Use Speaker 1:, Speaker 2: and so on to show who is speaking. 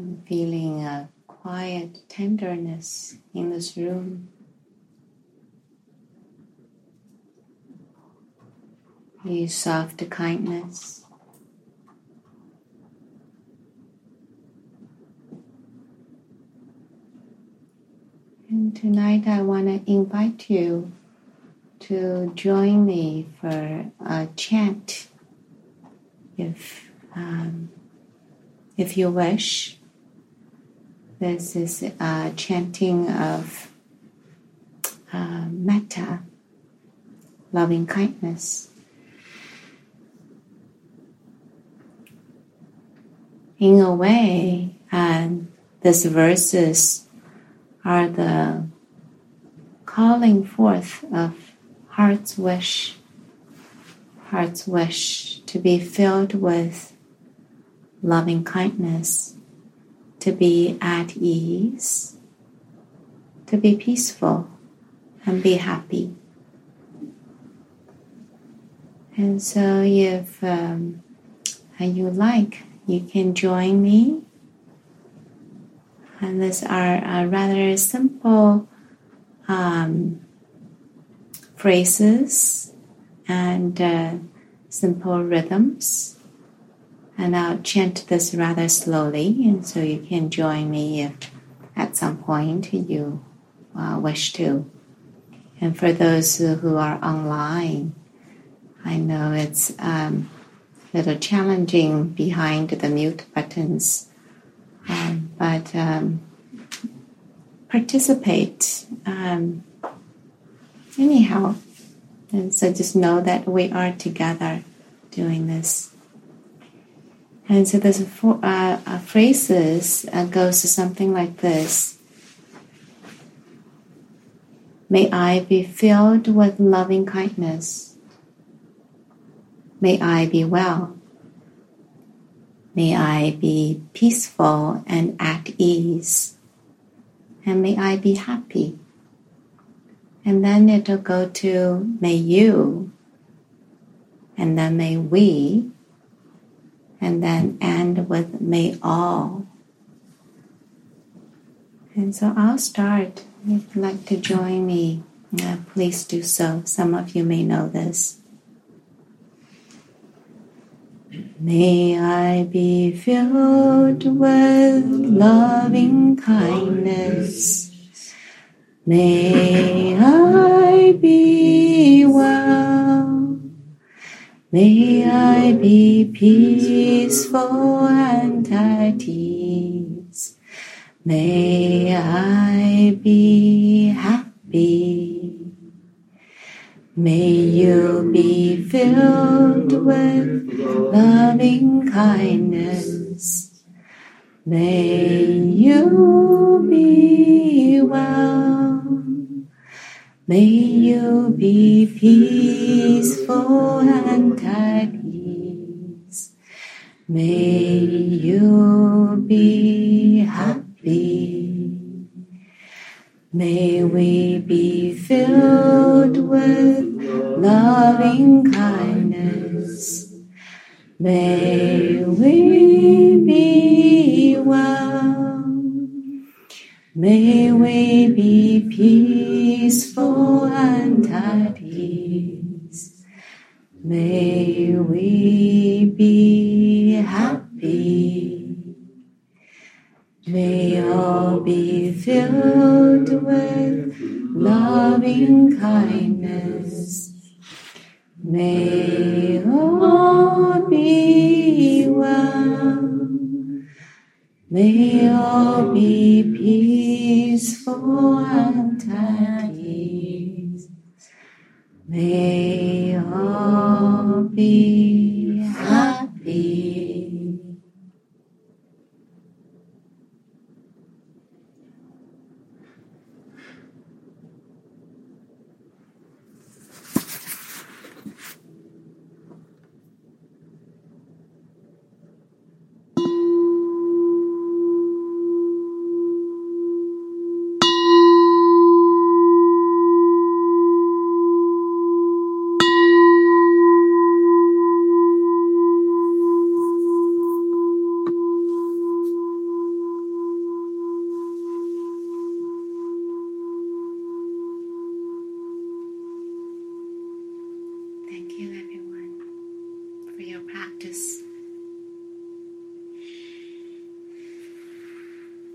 Speaker 1: I'm feeling a quiet tenderness in this room. A soft kindness. And tonight I want to invite you to join me for a chant if um, if you wish. This is a chanting of uh, metta, loving kindness. In a way, um, these verses are the calling forth of heart's wish, heart's wish to be filled with loving kindness, to be at ease, to be peaceful and be happy. And so, if um, you like, you can join me. And these are rather simple um, phrases and uh, simple rhythms. And I'll chant this rather slowly, and so you can join me if at some point you uh, wish to. And for those who are online, I know it's um, a little challenging behind the mute buttons, um, but um, participate um, anyhow. And so just know that we are together doing this. And so there's four, uh, uh, phrases uh, goes to something like this. May I be filled with loving kindness. May I be well. May I be peaceful and at ease. And may I be happy. And then it'll go to may you. And then may we and then end with may all. And so I'll start. If you'd like to join me, uh, please do so. Some of you may know this. May I be filled with loving kindness. May I May I be peaceful and at ease. May I be happy. May you be filled with loving kindness. May you be. May you be peaceful and at ease. May you be happy. May we be filled with loving kindness. May we be May we be peaceful and at peace. May we be happy. May all be filled with loving kindness. May all be May all be peaceful and at ease. May all be Thank you, everyone, for your practice.